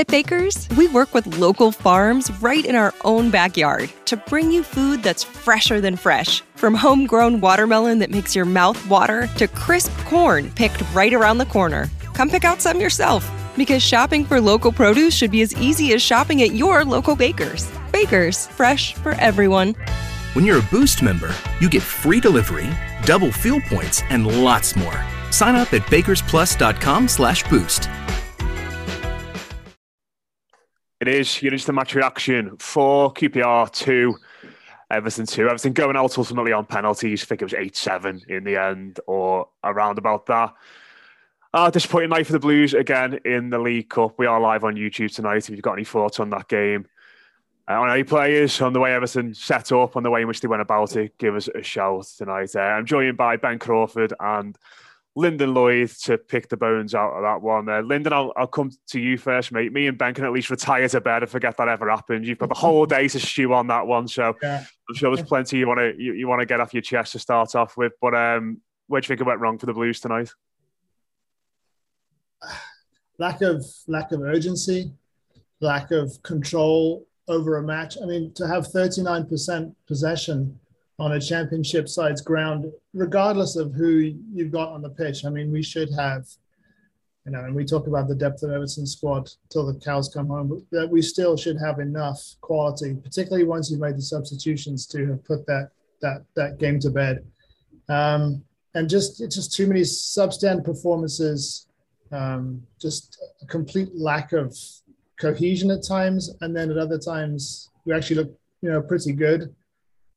At Baker's, we work with local farms right in our own backyard to bring you food that's fresher than fresh. From homegrown watermelon that makes your mouth water to crisp corn picked right around the corner. Come pick out some yourself because shopping for local produce should be as easy as shopping at your local Baker's. Baker's, fresh for everyone. When you're a Boost member, you get free delivery, double fuel points, and lots more. Sign up at bakersplus.com It is your instant match reaction for QPR 2, Everton 2. Everton going out ultimately on penalties. I think it was 8 7 in the end or around about that. Uh, disappointing night for the Blues again in the League Cup. We are live on YouTube tonight. If you've got any thoughts on that game, uh, on any players, on the way Everton set up, on the way in which they went about it, give us a shout tonight. Uh, I'm joined by Ben Crawford and Lyndon Lloyd to pick the bones out of that one. Uh, Lyndon, I'll, I'll come to you first, mate. Me and Ben can at least retire to bed and forget that ever happened. You've got the whole day to stew on that one, so yeah. I'm sure there's plenty you want to you, you want to get off your chest to start off with. But um, where do you think it went wrong for the Blues tonight? Lack of lack of urgency, lack of control over a match. I mean, to have 39% possession on a championship side's ground, regardless of who you've got on the pitch. I mean, we should have, you know, and we talk about the depth of Everton squad till the cows come home, but that we still should have enough quality, particularly once you've made the substitutions to have put that that that game to bed. Um, and just it's just too many substandard performances, um, just a complete lack of cohesion at times, and then at other times we actually look, you know, pretty good.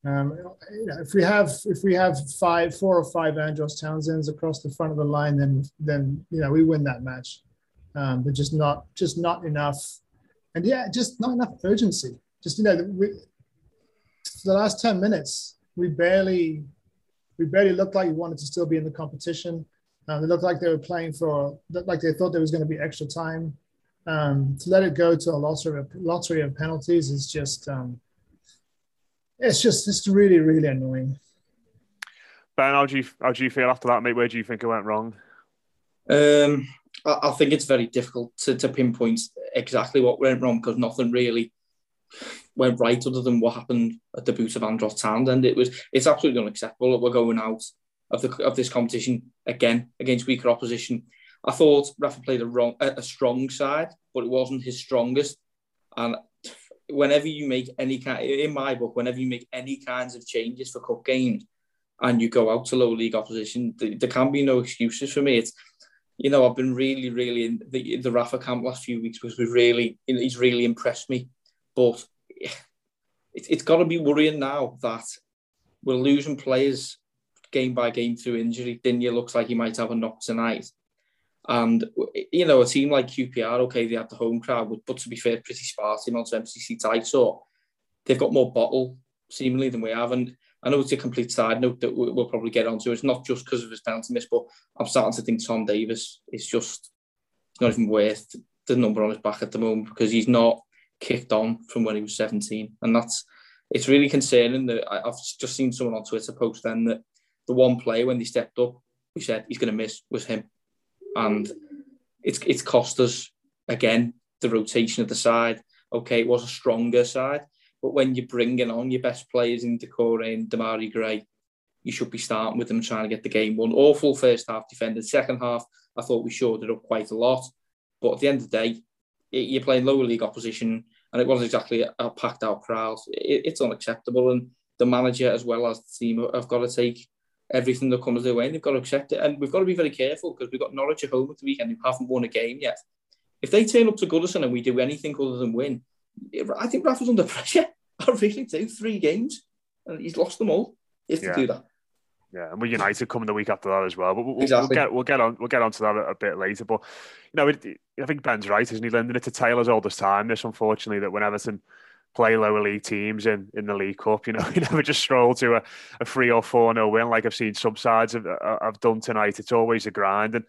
Um, if we have if we have five, four or five Andros Townsends across the front of the line, then then you know we win that match. Um, but just not just not enough, and yeah, just not enough urgency. Just you know, we, the last ten minutes, we barely we barely looked like we wanted to still be in the competition. Um, they looked like they were playing for like they thought there was going to be extra time. Um, to let it go to a lottery of, lottery of penalties is just um, it's just it's really really annoying. Ben, how do you how do you feel after that, mate? Where do you think it went wrong? Um, I, I think it's very difficult to, to pinpoint exactly what went wrong because nothing really went right other than what happened at the boot of Andros Townsend. It was it's absolutely unacceptable that we're going out of the of this competition again against weaker opposition. I thought Rafa played a wrong a, a strong side, but it wasn't his strongest. And whenever you make any kind, in my book, whenever you make any kinds of changes for cup games and you go out to low league opposition, there can be no excuses for me. It's, you know, I've been really, really in the, the Rafa camp last few weeks we really, he's really impressed me. But it, it's got to be worrying now that we're losing players game by game through injury. Digne looks like he might have a knock tonight. And you know, a team like QPR, okay, they had the home crowd, but to be fair, pretty sparse amount of MCC tight. So they've got more bottle seemingly than we have. And I know it's a complete side note that we'll probably get onto. It's not just because of his penalty miss, but I'm starting to think Tom Davies is just not even worth the number on his back at the moment because he's not kicked on from when he was 17. And that's it's really concerning that I, have just seen someone on Twitter post then that the one player when they stepped up, we said he's going to miss was him. And it's it's cost us again the rotation of the side. Okay, it was a stronger side, but when you're bringing on your best players in Doucouré and Demarai Gray, you should be starting with them trying to get the game won. Awful first half defended. Second half, I thought we shored it up quite a lot. But at the end of the day, you're playing lower league opposition, and it wasn't exactly a packed out crowd. It's unacceptable, and the manager as well as the team have got to take everything that comes their way, and they've got to accept it. And we've got to be very careful because we've got Norwich at home at the weekend who haven't won a game yet. If they turn up to Goodison and we do anything other than win, I think Rafa's under pressure. I really do. Three games, and he's lost them all. He has yeah. to do that. Yeah, and we're United coming the week after that as well. But we'll, exactly. we'll get we'll get on we'll get onto that a, a bit later. But you know, it, I think Ben's right, isn't he? Lending it to Taylor's all this time. This unfortunately that when Everton play lower league teams in, in the League Cup, you know, you never just stroll to a, a three or four no win like I've seen some sides have, uh, have done tonight. It's always a grind. And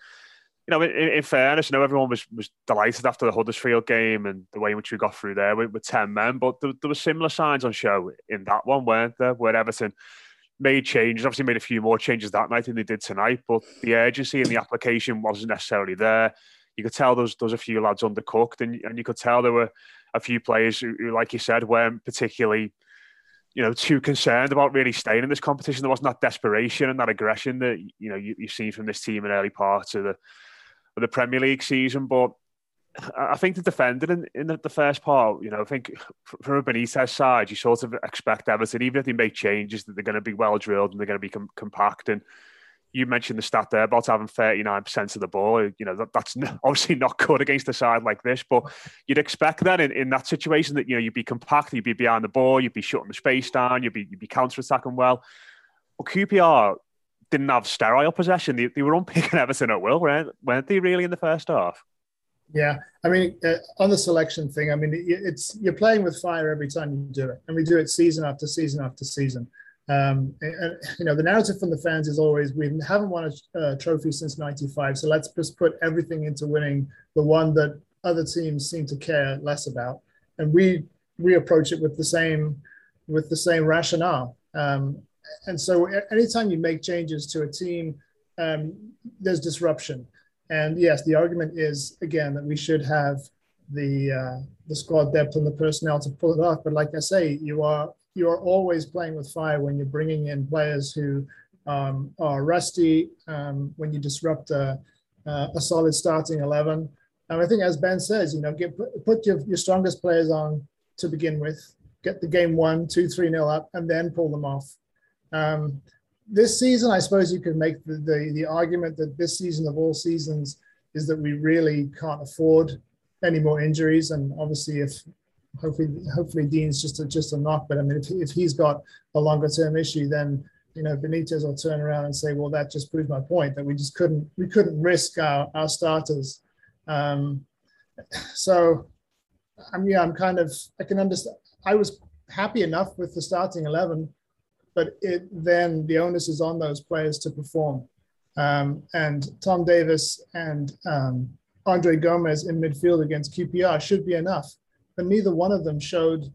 you know, in, in, fairness, you know, everyone was, was delighted after the Huddersfield game and the way in which we got through there with, with 10 men. But there, there were similar signs on show in that one, weren't there? Where Everton made changes, obviously made a few more changes that night than they did tonight, but the urgency and the application wasn't necessarily there. You could tell there was, there was a few lads undercooked, and, and you could tell there were a few players who, who, like you said, weren't particularly, you know, too concerned about really staying in this competition. There wasn't that desperation and that aggression that you know you, have seen from this team in early parts of the of the Premier League season. But I think the defender in, in the, the, first part, you know, I think from a Benitez side, you sort of expect Everton, even if they make changes, that they're going to be well drilled and they're going to be com- compact. And you mentioned the stat there about having 39% of the ball. You know, that, that's obviously not good against a side like this, but you'd expect that in, in that situation that, you know, you'd be compact, you'd be behind the ball, you'd be shutting the space down, you'd be, you'd be counter-attacking well. But QPR didn't have sterile possession. They, they were unpicking Everton at will, weren't, weren't they really in the first half? Yeah, I mean, uh, on the selection thing, I mean, it's you're playing with fire every time you do it, and we do it season after season after season. Um, and, you know, the narrative from the fans is always we haven't won a uh, trophy since '95, so let's just put everything into winning the one that other teams seem to care less about, and we we approach it with the same with the same rationale. Um, and so, anytime you make changes to a team, um, there's disruption and yes, the argument is again that we should have the uh, the squad depth and the personnel to pull it off. But like I say, you are you are always playing with fire when you're bringing in players who um, are rusty. Um, when you disrupt a, a solid starting eleven, and I think as Ben says, you know, get put your, your strongest players on to begin with, get the game one, two, three nil up, and then pull them off. Um, this season, I suppose you could make the, the, the argument that this season of all seasons is that we really can't afford any more injuries. And obviously, if hopefully hopefully Digne's just a, just a knock, but I mean, if, if he's got a longer term issue, then you know Benitez will turn around and say, well, that just proves my point that we just couldn't we couldn't risk our, our starters. Um, so, I'm yeah, I'm kind of I can understand. I was happy enough with the starting eleven but it then the onus is on those players to perform. Um, and Tom Davies and um, André Gomes in midfield against QPR should be enough, but neither one of them showed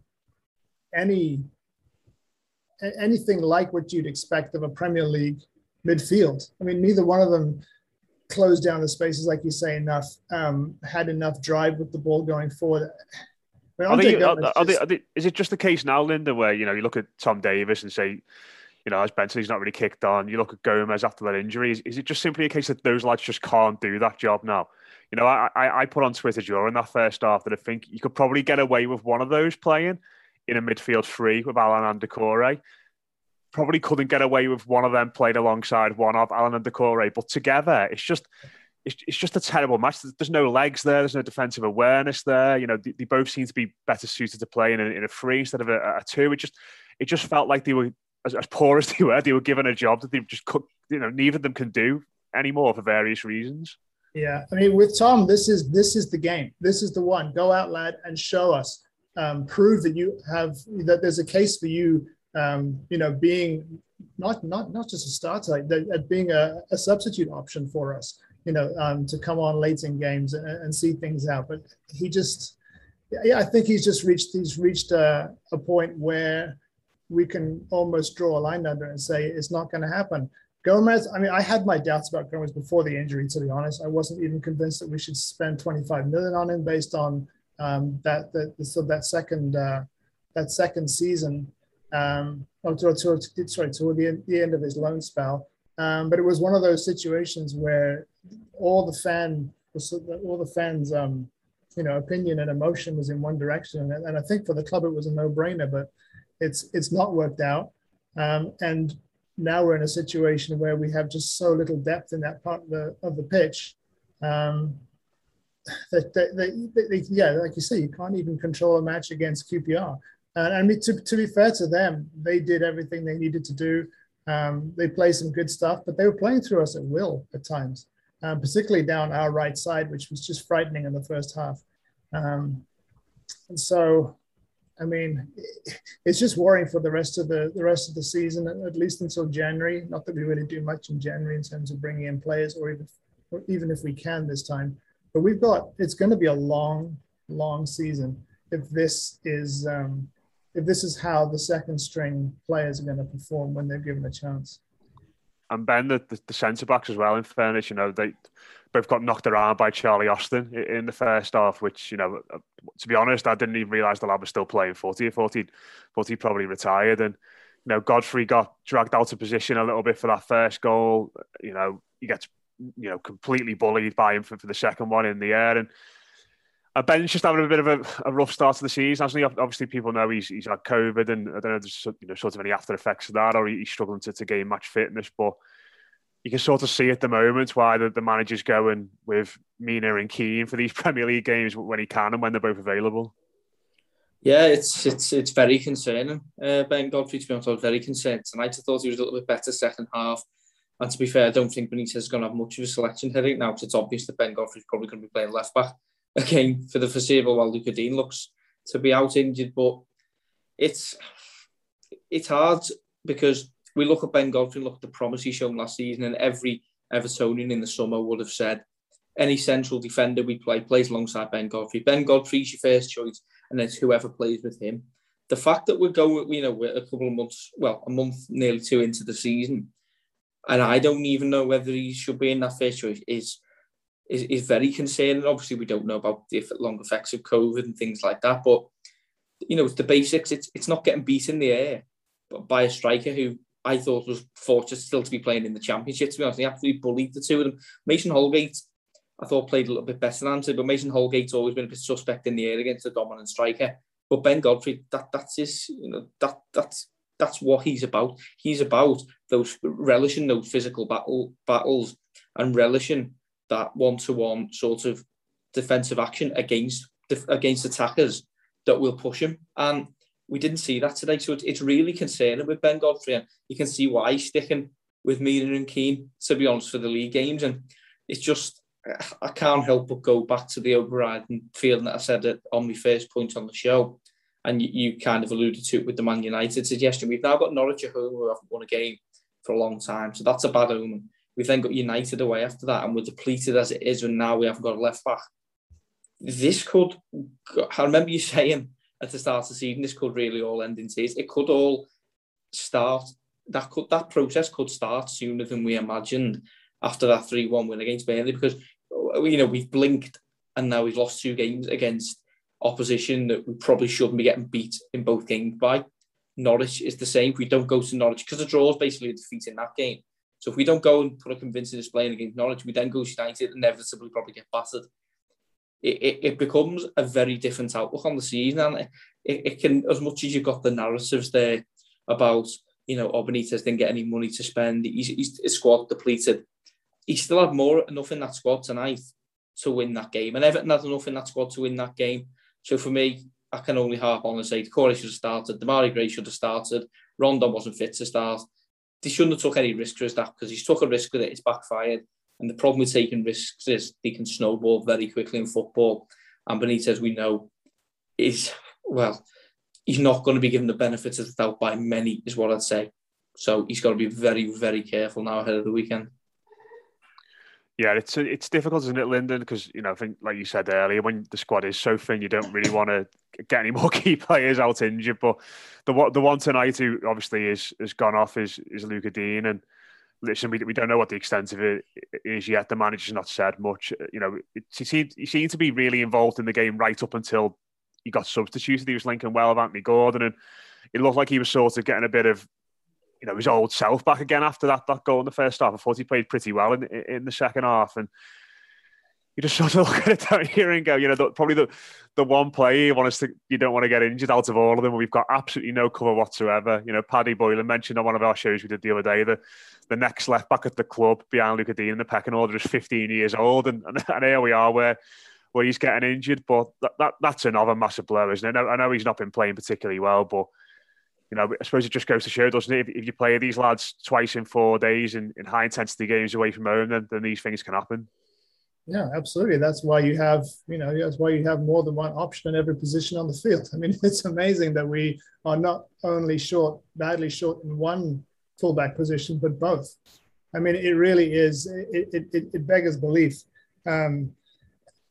any anything like what you'd expect of a Premier League midfield. I mean, neither one of them closed down the spaces like you say enough, um, had enough drive with the ball going forward. Are they, are, are, they, they, is it just the case now, Lyndon, where you know you look at Tom Davies and say, you know, as Benson, he's not really kicked on. You look at Gomes after that injury. Is, is it just simply a case that those lads just can't do that job now? You know, I, I, put on Twitter during that first half that I think you could probably get away with one of those playing in a midfield three with Allan and Doucouré. Probably couldn't get away with one of them playing alongside one of Allan and Doucouré, but together, it's just it's, it's just a terrible match. There's, no legs there. There's no defensive awareness there. You know, they, they both seem to be better suited to play in a, in a three instead of a, a, two. It just it just felt like they were as, as poor as they were. They were given a job that they just could. You know, neither of them can do anymore for various reasons. Yeah, I mean, with Tom, this is this is the game. This is the one. Go out, lad, and show us. Um, prove that you have that there's a case for you. Um, you know, being not not not just a starter, like, being a, a substitute option for us you know, um, to come on late in games and, and, see things out. But he just, yeah, I think he's just reached he's reached a, a point where we can almost draw a line under and say it's not going to happen. Gomes, I mean, I had my doubts about Gomes before the injury. To be honest, I wasn't even convinced that we should spend 25 million on him based on um, that that so that second uh, that second season. Um, oh, to, to, sorry, toward the, the end of his loan spell. Um, but it was one of those situations where all the fan, all the fans, um, you know, opinion and emotion was in one direction, and, and, I think for the club it was a no-brainer. But it's it's not worked out, um, and now we're in a situation where we have just so little depth in that part of the of the pitch. Um, that, that, that, yeah, like you say, you can't even control a match against QPR. And I mean, to, to be fair to them, they did everything they needed to do. Um, they played some good stuff, but they were playing through us at will at times, um, particularly down our right side, which was just frightening in the first half. Um, and so, I mean, it's just worrying for the rest of the the rest of the season, at least until January. Not that we really do much in January in terms of bringing in players, or even or even if we can this time. But we've got it's going to be a long, long season if this is um, if this is how the second string players are going to perform when they're given a chance. And Ben, the, the, the centre backs as well. In fairness, you know they both got knocked around by Charlie Austin in the first half, which you know, uh, to be honest, I didn't even realise the lad was still playing. I thought he'd, thought he probably retired, and you know, Godfrey got dragged out of position a little bit for that first goal. You know, he gets you know completely bullied by him for, for the second one in the air, and uh, Ben's just having a bit of a, a, rough start to the season, hasn't he? Obviously, people know he's, he's had COVID, and I don't know there's you know sort of any after effects of that, or he's struggling to, to gain match fitness. But you can sort of see at the moment why the, the manager's going with Mina and Keane for these Premier League games when he can and when they're both available. Yeah, it's it's it's very concerning. Uh, ben Godfrey, to be honest, I was very concerned tonight. I thought he was a little bit better second half. And to be fair, I don't think Benitez is going to have much of a selection headache now because it's obvious that Ben Godfrey's probably going to be playing left back again for the foreseeable while Lucas Digne looks to be out injured. But it's it's hard because we look at Ben Godfrey, look at the promise he shown last season, and every Evertonian in the summer would have said any central defender we play plays alongside Ben Godfrey. Ben Godfrey's your first choice, and it's whoever plays with him. The fact that we're going, you know, we're a couple of months, well, a month, nearly two into the season, and I don't even know whether he should be in that first choice is is, is very concerning. Obviously, we don't know about the long effects of COVID and things like that, but you know, it's the basics. It's it's not getting beat in the air by a striker who I thought was fortunate still to be playing in the championship. To be honest, he absolutely bullied the two of them. Mason Holgate, I thought played a little bit better than Anthony, but Mason Holgate's always been a bit suspect in the air against a dominant striker. But Ben Godfrey, that that's his, you know, that that's that's what he's about. He's about those relishing those physical battle battles and relishing that one-to-one sort of defensive action against against attackers that will push him. And we didn't see that today. So it's really concerning with Ben Godfrey. And you can see why he's sticking with Mina and Keane, to be honest, for the league games. And it's just, I can't help but go back to the overriding feeling that I said it on my first point on the show. And you, you kind of alluded to it with the Man United suggestion. We've now got Norwich at home who haven't won a game for a long time. So that's a bad omen. We've then got United away after that, and we're depleted as it is, and now we haven't got a left back. This could, I remember you saying at the start of the season, this could really all end in tears. It could all start, that could that process could start sooner than we imagined after that 3 1 win against Burnley because, uh, you know, we've blinked and now we've lost two games against opposition that we probably shouldn't be getting beat in both games by. Norwich is the same. We don't go to Norwich, because the draw is basically a defeat in that game, so if we don't go and put a convincing display against Norwich, we then go to United, inevitably probably get battered. It, it, it, becomes a very different outlook on the season, and it, it, can, as much as you've got the narratives there about, you know, oh, didn't get any money to spend, he's, he's, his squad depleted. He still had more enough in that squad tonight to win that game, and Everton had enough in that squad to win that game. So for me, I can only harp on and say Corey should have started, Demarai Gray should have started, Rondon wasn't fit to start they shouldn't have took any risks with that because he's took a risk with it, it's backfired. And the problem with taking risks is they can snowball very quickly in football. And Benitez, as we know, is, well, he's not going to be given the benefits of the doubt by many, is what I'd say. So he's got to be very, very careful now ahead of the weekend. Yeah, it's it's difficult, isn't it, Lyndon? Because you know, I think like you said earlier, when the squad is so thin, you don't really want to get any more key players out injured. But the the one tonight who obviously is has gone off is is Luca Digne, and listen, we, we don't know what the extent of it is yet. The manager's not said much. Uh, you know, it, he seemed he seemed to be really involved in the game right up until he got substituted. He was linking well with Anthony Gordon, and it looked like he was sort of getting a bit of you know his old self back again after that that goal in the first half. I thought he played pretty well in in the second half, and you just sort of look at it down here and go, you know, the, probably the the one play you want us to you don't want to get injured out of all of them. We've got absolutely no cover whatsoever. You know, Paddy Boylan mentioned on one of our shows we did the other day that the next left back at the club behind Lucas Digne in the pecking order is 15 years old, and, and, and here we are where where he's getting injured. But that, that that's another massive blow, isn't it? I know, I know he's not been playing particularly well, but you know, I suppose it just goes to show, doesn't it? If, if you play these lads twice in four days in, in high intensity games away from home, then, then these things can happen. Yeah, absolutely. That's why you have, you know, that's why you have more than one option in every position on the field. I mean, it's amazing that we are not only short, badly short in one fullback position, but both. I mean, it really is. It it, it, beggars belief. Um,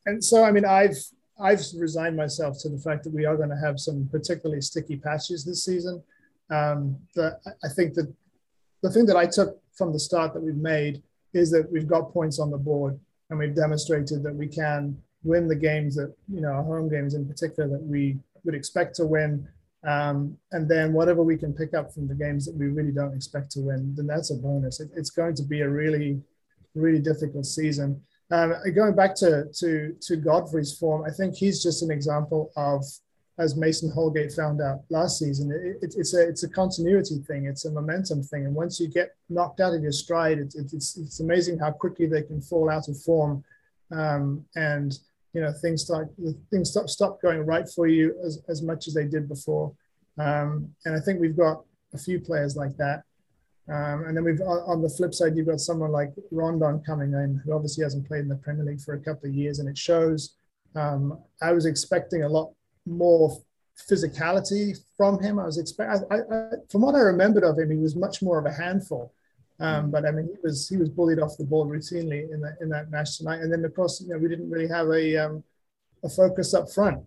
and so, I mean, I've I've resigned myself to the fact that we are going to have some particularly sticky patches this season. Um, the, I think that the thing that I took from the start that we've made is that we've got points on the board and we've demonstrated that we can win the games that, you know, our home games in particular that we would expect to win. Um, and then whatever we can pick up from the games that we really don't expect to win, then that's a bonus. It, it's going to be a really, really difficult season. Um, going back to, to, to Godfrey's form, I think he's just an example of, as Mason Holgate found out last season, it, it, it's, a, it's a continuity thing, it's a momentum thing. And once you get knocked out of your stride, it, it's, it's amazing how quickly they can fall out of form. Um, and, you know, things start, things stop, stop going right for you as, as much as they did before. Um, and I think we've got a few players like that. Um, and then we've on the flip side, you've got someone like Rondon coming in, who obviously hasn't played in the Premier League for a couple of years, and it shows. Um, I was expecting a lot more physicality from him. I was expect, I, I, from what I remembered of him, he was much more of a handful. Um, but I mean, he was he was bullied off the ball routinely in that in that match tonight. And then of course, you know, we didn't really have a um, a focus up front.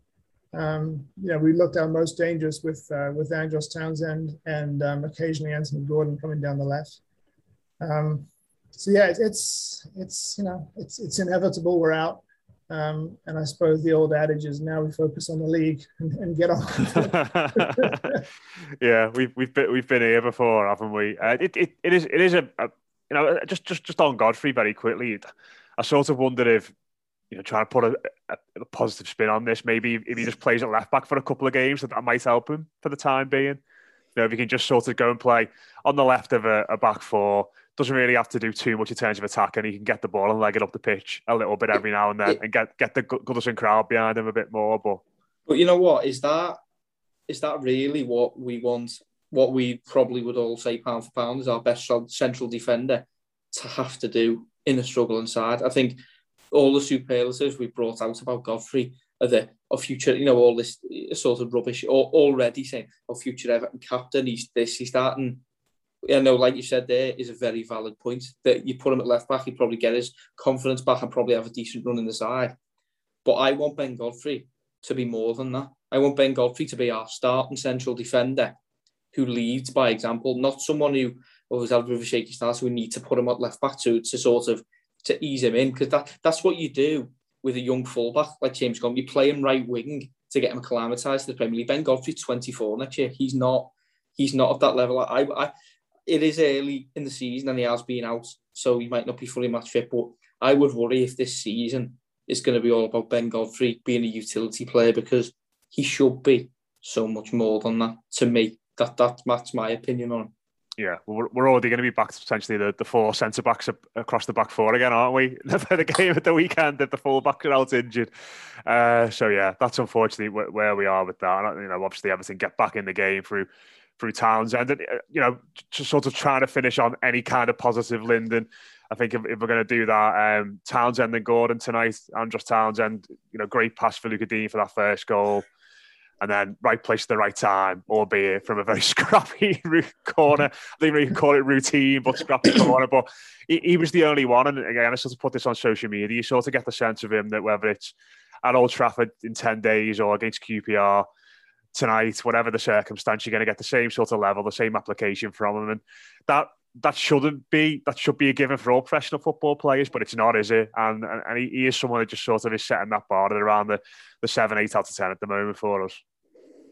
Um, you know, we looked our most dangerous with uh, with Andros Townsend and um, occasionally Anthony Gordon coming down the left. Um, so yeah, it's, it's you know it's it's inevitable we're out, um, and I suppose the old adage is now we focus on the league and, and get on. yeah, we've we've been, we've been here before, haven't we? Uh, it, it it is it is a, a you know just just just on Godfrey very quickly. I sort of wonder if you know, trying to put a, a, a, positive spin on this. Maybe if he just plays at left back for a couple of games, that, that might help him for the time being. You know, if he can just sort of go and play on the left of a, a back four, doesn't really have to do too much in terms of attack, and he can get the ball and leg it up the pitch a little bit every now and then, and get get the Goodison crowd behind him a bit more. But but you know what is that is that really what we want? What we probably would all say pound for pound is our best central defender to have to do in a struggling side. I think all the superlatives we brought out about Godfrey are the of future, you know, all this sort of rubbish or already saying, oh, future Everton captain, he's this, he's that. And I know, like you said, there is a very valid point that you put him at left back, he'd probably get his confidence back and probably have a decent run in the side. But I want Ben Godfrey to be more than that. I want Ben Godfrey to be our starting central defender who leads by example, not someone who always has a bit of a shaky start, so we need to put him at left back to, to sort of to ease him in because that, that's what you do with a young fullback like James Gunn. You play him right wing to get him acclimatized to the Premier League. Ben Godfrey's 24 next year. He's not he's not at that level. I, I it is early in the season and he has been out, so he might not be fully match fit. But I would worry if this season is going to be all about Ben Godfrey being a utility player because he should be so much more than that to me. That that that's my opinion on him yeah, we're, we're already going to be back to potentially the, the four centre backs across the back four again, aren't we? For the game at the weekend, that the full back are out injured. Uh, so yeah, that's unfortunately where we are with that. And, you know, obviously everything get back in the game through through Townsend, and uh, you know, just sort of trying to finish on any kind of positive. Lyndon. I think if, if we're going to do that, um, Townsend and Gordon tonight, Andros Townsend, you know, great pass for Luca Digne for that first goal. And then right place at the right time, albeit from a very scrappy corner. Mm-hmm. I think you can call it routine, but scrappy corner. But he, he, was the only one. And again, I sort of put this on social media. You sort of get the sense of him that whether it's at Old Trafford in 10 days or against QPR tonight, whatever the circumstance, you're going to get the same sort of level, the same application from him. And that that shouldn't be that should be a given for all professional football players, but it's not, is it? And and, and he, he, is someone that just sort of is setting that bar at around the, the seven, eight out of ten at the moment for us.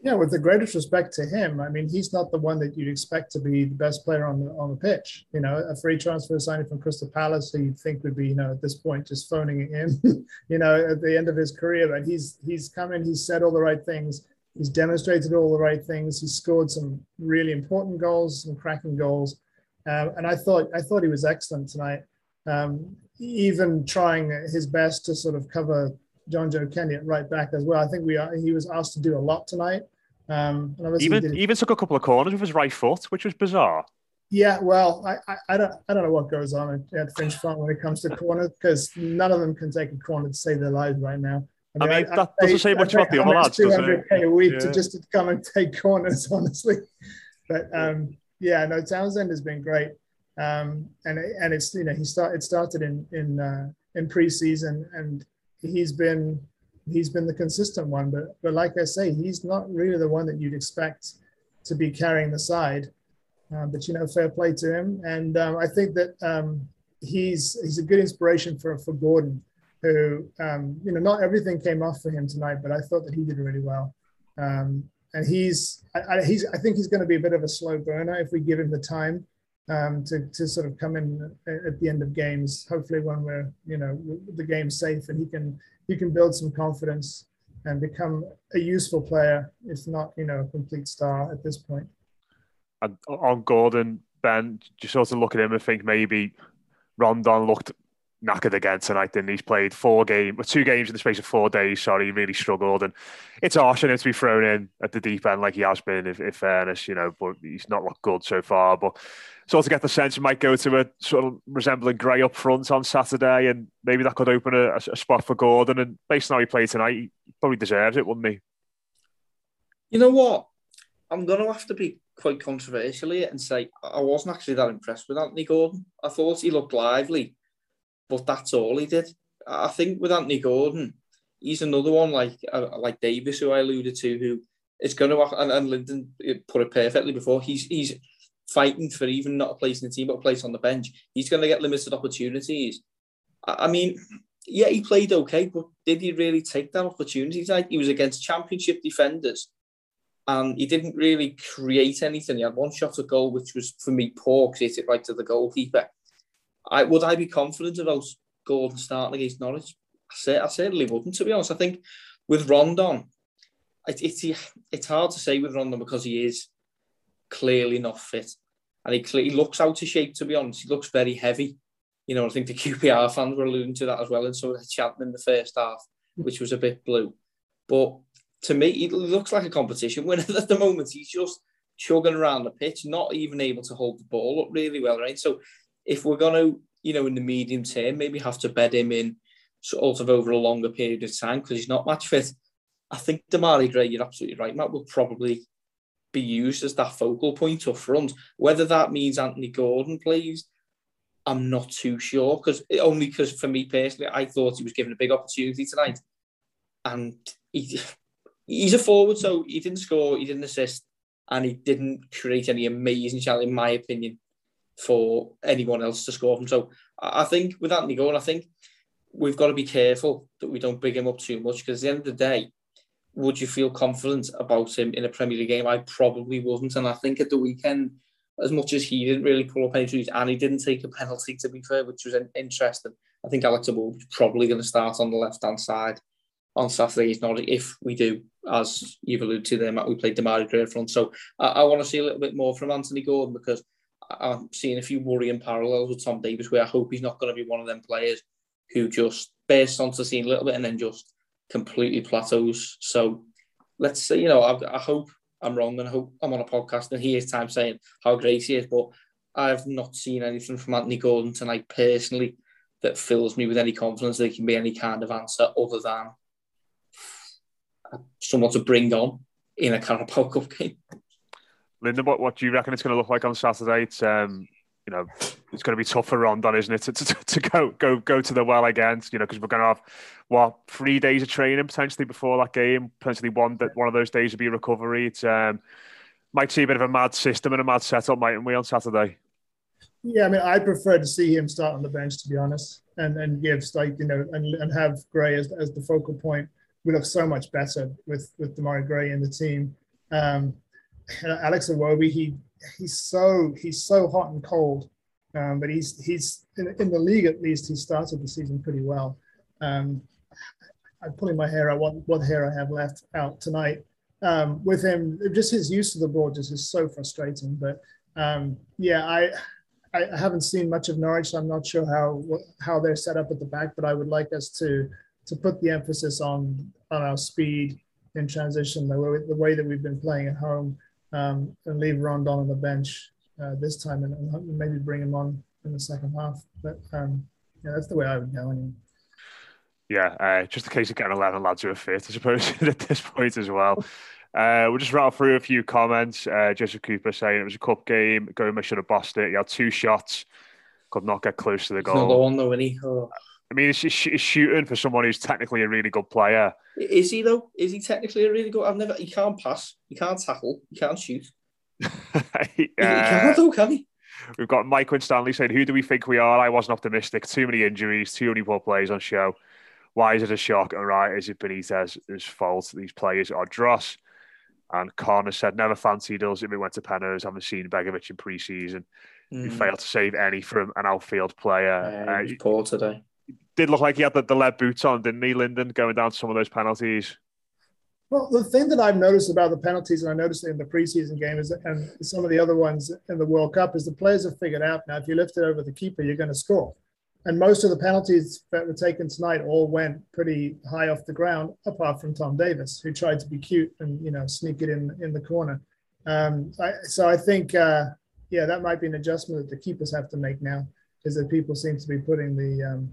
Yeah, with the greatest respect to him, I mean, he's not the one that you'd expect to be the best player on the on the pitch. You know, a free transfer signing from Crystal Palace, who you'd think would be, you know, at this point just phoning it in, you know, at the end of his career. But he's he's come in, he's said all the right things, he's demonstrated all the right things, he's scored some really important goals, some cracking goals, um, and I thought I thought he was excellent tonight. Um, even trying his best to sort of cover Jonjoe Kenny at right back as well. I think we are, he was asked to do a lot tonight. Um, even even took a couple of corners with his right foot, which was bizarre. Yeah, well, I, I, I don't I don't know what goes on at, at Finch Farm when it comes to corners because none of them can take a corner to save their lives right now. I mean, I mean that doesn't say much about the other lads, does it? a week yeah. to just to come and take corners, honestly. But um, yeah, no, Townsend has been great, um, and and it's you know he start it started in in uh, in preseason and he's been he's been the consistent one. But but like I say, he's not really the one that you'd expect to be carrying the side. Um, but you know, fair play to him, and um, I think that um, he's he's a good inspiration for for Gordon, who um, you know not everything came off for him tonight, but I thought that he did really well. Um, and he's I, I, he's I think he's going to be a bit of a slow burner if we give him the time um, to, to sort of come in at the end of games. Hopefully, when we're you know the game's safe and he can he can build some confidence and become a useful player, if not you know a complete star at this point. And on Gordon, Ben, just sort of look at him and think maybe Rondon looked knackered again tonight. Then he's played four games, two games in the space of four days. Sorry, he really struggled, and it's harsh on him to be thrown in at the deep end like he has been. If, fairness, you know, but he's not looked good so far. But sort of get the sense he might go to a sort of resembling Gray up front on Saturday, and maybe that could open a, a spot for Gordon. And based on how he played tonight, he probably deserves it, wouldn't he? You know what? I'm going to have to be quite controversial here and say I wasn't actually that impressed with Anthony Gordon. I thought he looked lively, but that's all he did. I think with Anthony Gordon, he's another one like uh, like Davies, who I alluded to, who is going to and, and Lyndon put it perfectly before. He's he's fighting for even not a place in the team, but a place on the bench. He's going to get limited opportunities. I mean, yeah, he played okay, but did he really take that opportunity? Like he was against championship defenders, and he didn't really create anything. He had one shot at goal, which was for me poor because it right to the goalkeeper. I would I be confident about Gordon starting against Norwich? I, say, I certainly wouldn't. To be honest, I think with Rondon, it, it's it's hard to say with Rondon because he is clearly not fit. And he, he looks out of shape, to be honest. He looks very heavy. You know, I think the QPR fans were alluding to that as well. in some of the chanting in the first half, which was a bit blue. But to me, he looks like a competition winner at the moment. He's just chugging around the pitch, not even able to hold the ball up really well, right? So if we're going to, you know, in the medium term, maybe have to bed him in sort of over a longer period of time because he's not match fit. I think Demarai Gray, you're absolutely right, Matt, will probably be used as that focal point up front. Whether that means Anthony Gordon plays, I'm not too sure because only because for me personally, I thought he was given a big opportunity tonight, and he, he's a forward, so he didn't score, he didn't assist, and he didn't create any amazing challenge, in my opinion, for anyone else to score from. So I think with Anthony Gordon, I think we've got to be careful that we don't big him up too much because at the end of the day, would you feel confident about him in a Premier League game? I probably wouldn't. And I think at the weekend, as much as he didn't really pull up any trees and he didn't take a penalty, to be fair, which was interesting, I think Alex Iwobi is probably going to start on the left hand side on Saturday. He's not if we do, as you've alluded to there, Matt, we played Demarai Gray front. So I, I want to see a little bit more from Anthony Gordon because I'm seeing a few worrying parallels with Tom Davies, where I hope he's not going to be one of them players who just bursts onto the scene a little bit and then just completely plateaus. So let's say, you know, I, I hope I'm wrong and I hope I'm on a podcast and he is time saying how great he is, but I've not seen anything from Anthony Gordon tonight personally that fills me with any confidence that he can be any kind of answer other than uh, someone to bring on in a Carabao Cup game. Lyndon, what, what do you reckon it's going to look like on Saturday? It's, um, you know, it's going to be tough for Rondon, isn't it, to, to, to go go go to the well again? You know, because we're going to have what three days of training potentially before that game. Potentially one that one of those days will be recovery. It um, might see a bit of a mad system and a mad setup, mightn't we, on Saturday? Yeah, I mean, I prefer to see him start on the bench, to be honest, and and give like you know, and, and have Gray as, as the focal point. We look so much better with with Demarai Gray in the team. Um, Alex Iwobi, he he's so he's so hot and cold, um, but he's he's in, in, the league at least he started the season pretty well. Um, I'm pulling my hair out what what hair I have left out tonight. Um, with him, just his use of the ball just is so frustrating. But um, yeah, I I haven't seen much of Norwich, so I'm not sure how how they're set up at the back. But I would like us to to put the emphasis on on our speed in transition, the way, the way that we've been playing at home, um, and leave Rondon on the bench uh, this time, and, and, maybe bring him on in the second half. But um, yeah, that's the way I would go. Anyway. Yeah, uh, just a case of getting 11 lads who are fit, I suppose, at this point as well. Uh, we'll just rattle through a few comments. Uh, Joseph Cooper saying it was a cup game. Gomes should have bossed it. He had two shots, could not get close to the goal. Another one though, he? Oh. I mean, it's, it's shooting for someone who's technically a really good player. Is he though? Is he technically a really good? I've never. He can't pass. He can't tackle. He can't shoot. he, uh, he can't though, can he? We've got Mike and Stanley saying, "Who do we think we are?" I wasn't optimistic. Too many injuries. Too many poor players on show. Why is it a shock? All right, is it Benitez's fault? These players are dross. And Connor said, never fancied us if we went to Penrose. Haven't seen Begovic in pre season. Mm. He failed to save any from an outfield player. Yeah, uh, poor today. Did look like he had the, the lead boots on, didn't he, Lyndon, going down to some of those penalties? Well, the thing that I've noticed about the penalties, and I noticed it in the preseason game, is and some of the other ones in the World Cup, is the players have figured out now if you lift it over the keeper, you're going to score and most of the penalties that were taken tonight all went pretty high off the ground, apart from Tom Davies, who tried to be cute and you know sneak it in in the corner. Um, I, so I think, uh, yeah, that might be an adjustment that the keepers have to make now, is that people seem to be putting the um,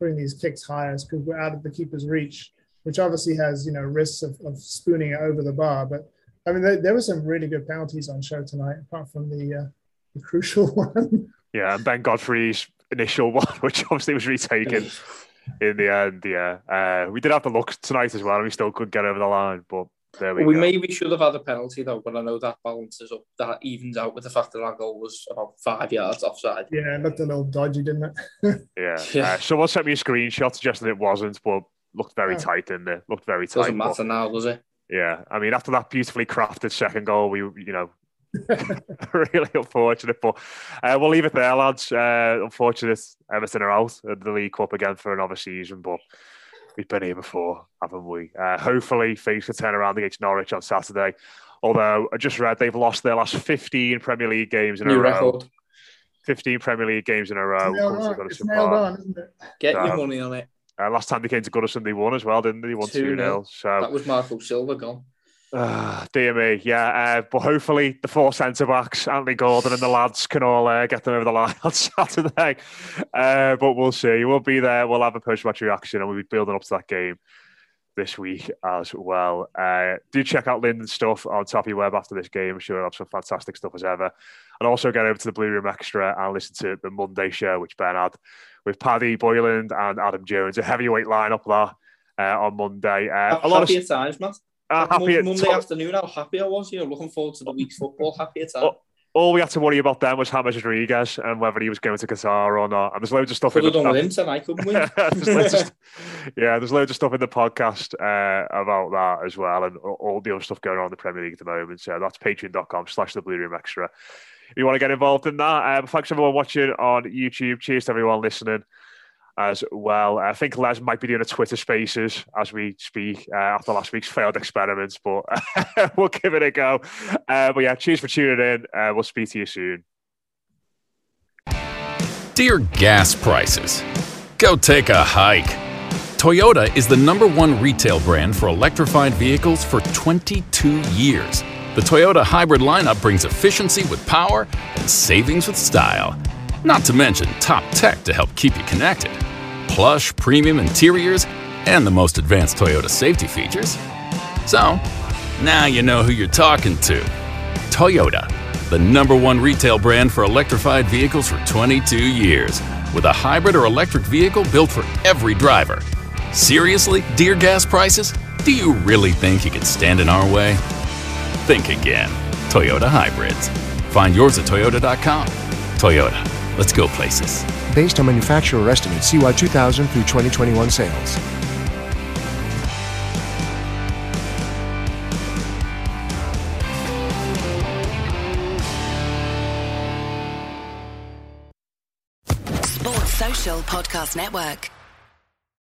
putting these kicks higher because we're out of the keeper's reach, which obviously has you know risks of, of spooning it over the bar. But I mean, there, there were some really good penalties on show tonight, apart from the uh, the crucial one. Yeah, and Ben Godfrey's initial one, which obviously was retaken in the end. Yeah, uh, we did have the look tonight as well, and we still couldn't get over the line. But there we well, go. Maybe should have had a penalty though, but I know that balances up, that evens out with the fact that our goal was about five yards offside. Yeah, it looked a little dodgy, didn't it? yeah. yeah. Uh, someone sent me a screenshot suggesting it wasn't, but looked very tight tight, didn't it? Looked very tight. Doesn't matter but, now, does it? Yeah, I mean, after that beautifully crafted second goal, we, you know, really unfortunate, but uh, we'll leave it there, lads. Uh, unfortunate, Everton are out of the League Cup again for another season, but we've been here before, haven't we? Uh, hopefully, things can turn around against Norwich on Saturday. Although I just read they've lost their last 15 Premier League games in New a record. row. 15 Premier League games in a row. It's nailed on, isn't it? Get your money on it. Uh, last time they came to Goodison, they won as well, didn't they? They won 2 0. So that was Marco Silva gone. Uh, dear me, yeah. Uh, but hopefully, the four centre backs, Anthony Gordon and the lads, can all uh, get them over the line on Saturday. Uh, but we'll see. We'll be there. We'll have a post match reaction and we'll be building up to that game this week as well. Uh, do check out Lyndon's stuff on ToffeeWeb after this game. I'm sure he'll have some fantastic stuff as ever. And also get over to the Blue Room Extra and listen to the Monday show, which Ben had with Paddy Boyland and Adam Jones. A heavyweight lineup there uh, on Monday. Uh, a lot of times, Matt. Uh, happy Monday t- afternoon, how happy I was. You know, looking forward to the week's football. Happy at all. All we had to worry about then was James Rodriguez and whether he was going to Qatar or not. And there's loads of stuff Could in the done with him tonight, couldn't we? there's of, yeah, there's loads of stuff in the podcast uh, about that as well, and all the other stuff going on in the Premier League at the moment. So that's patreon.com slash the Blue Room Extra. If you want to get involved in that, um, thanks everyone watching on YouTube. Cheers to everyone listening as well. I think Les might be doing a Twitter Spaces as we speak uh, after last week's failed experiments, but we'll give it a go. Uh, but yeah, cheers for tuning in. Uh, we'll speak to you soon. Dear gas prices, go take a hike. Toyota is the number one retail brand for electrified vehicles for 22 years. The Toyota hybrid lineup brings efficiency with power and savings with style. Not to mention top tech to help keep you connected plush premium interiors, and the most advanced Toyota safety features. So, Now you know who you're talking to. Toyota, the number one retail brand for electrified vehicles for 22 years, with a hybrid or electric vehicle built for every driver. Seriously, dear gas prices? Do you really think you could stand in our way? Think again. Toyota Hybrids. Find yours at Toyota.com. Toyota, let's go places. Based on manufacturer estimates, CY 2000 through 2021 sales. Sports Social Podcast Network.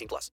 18 plus.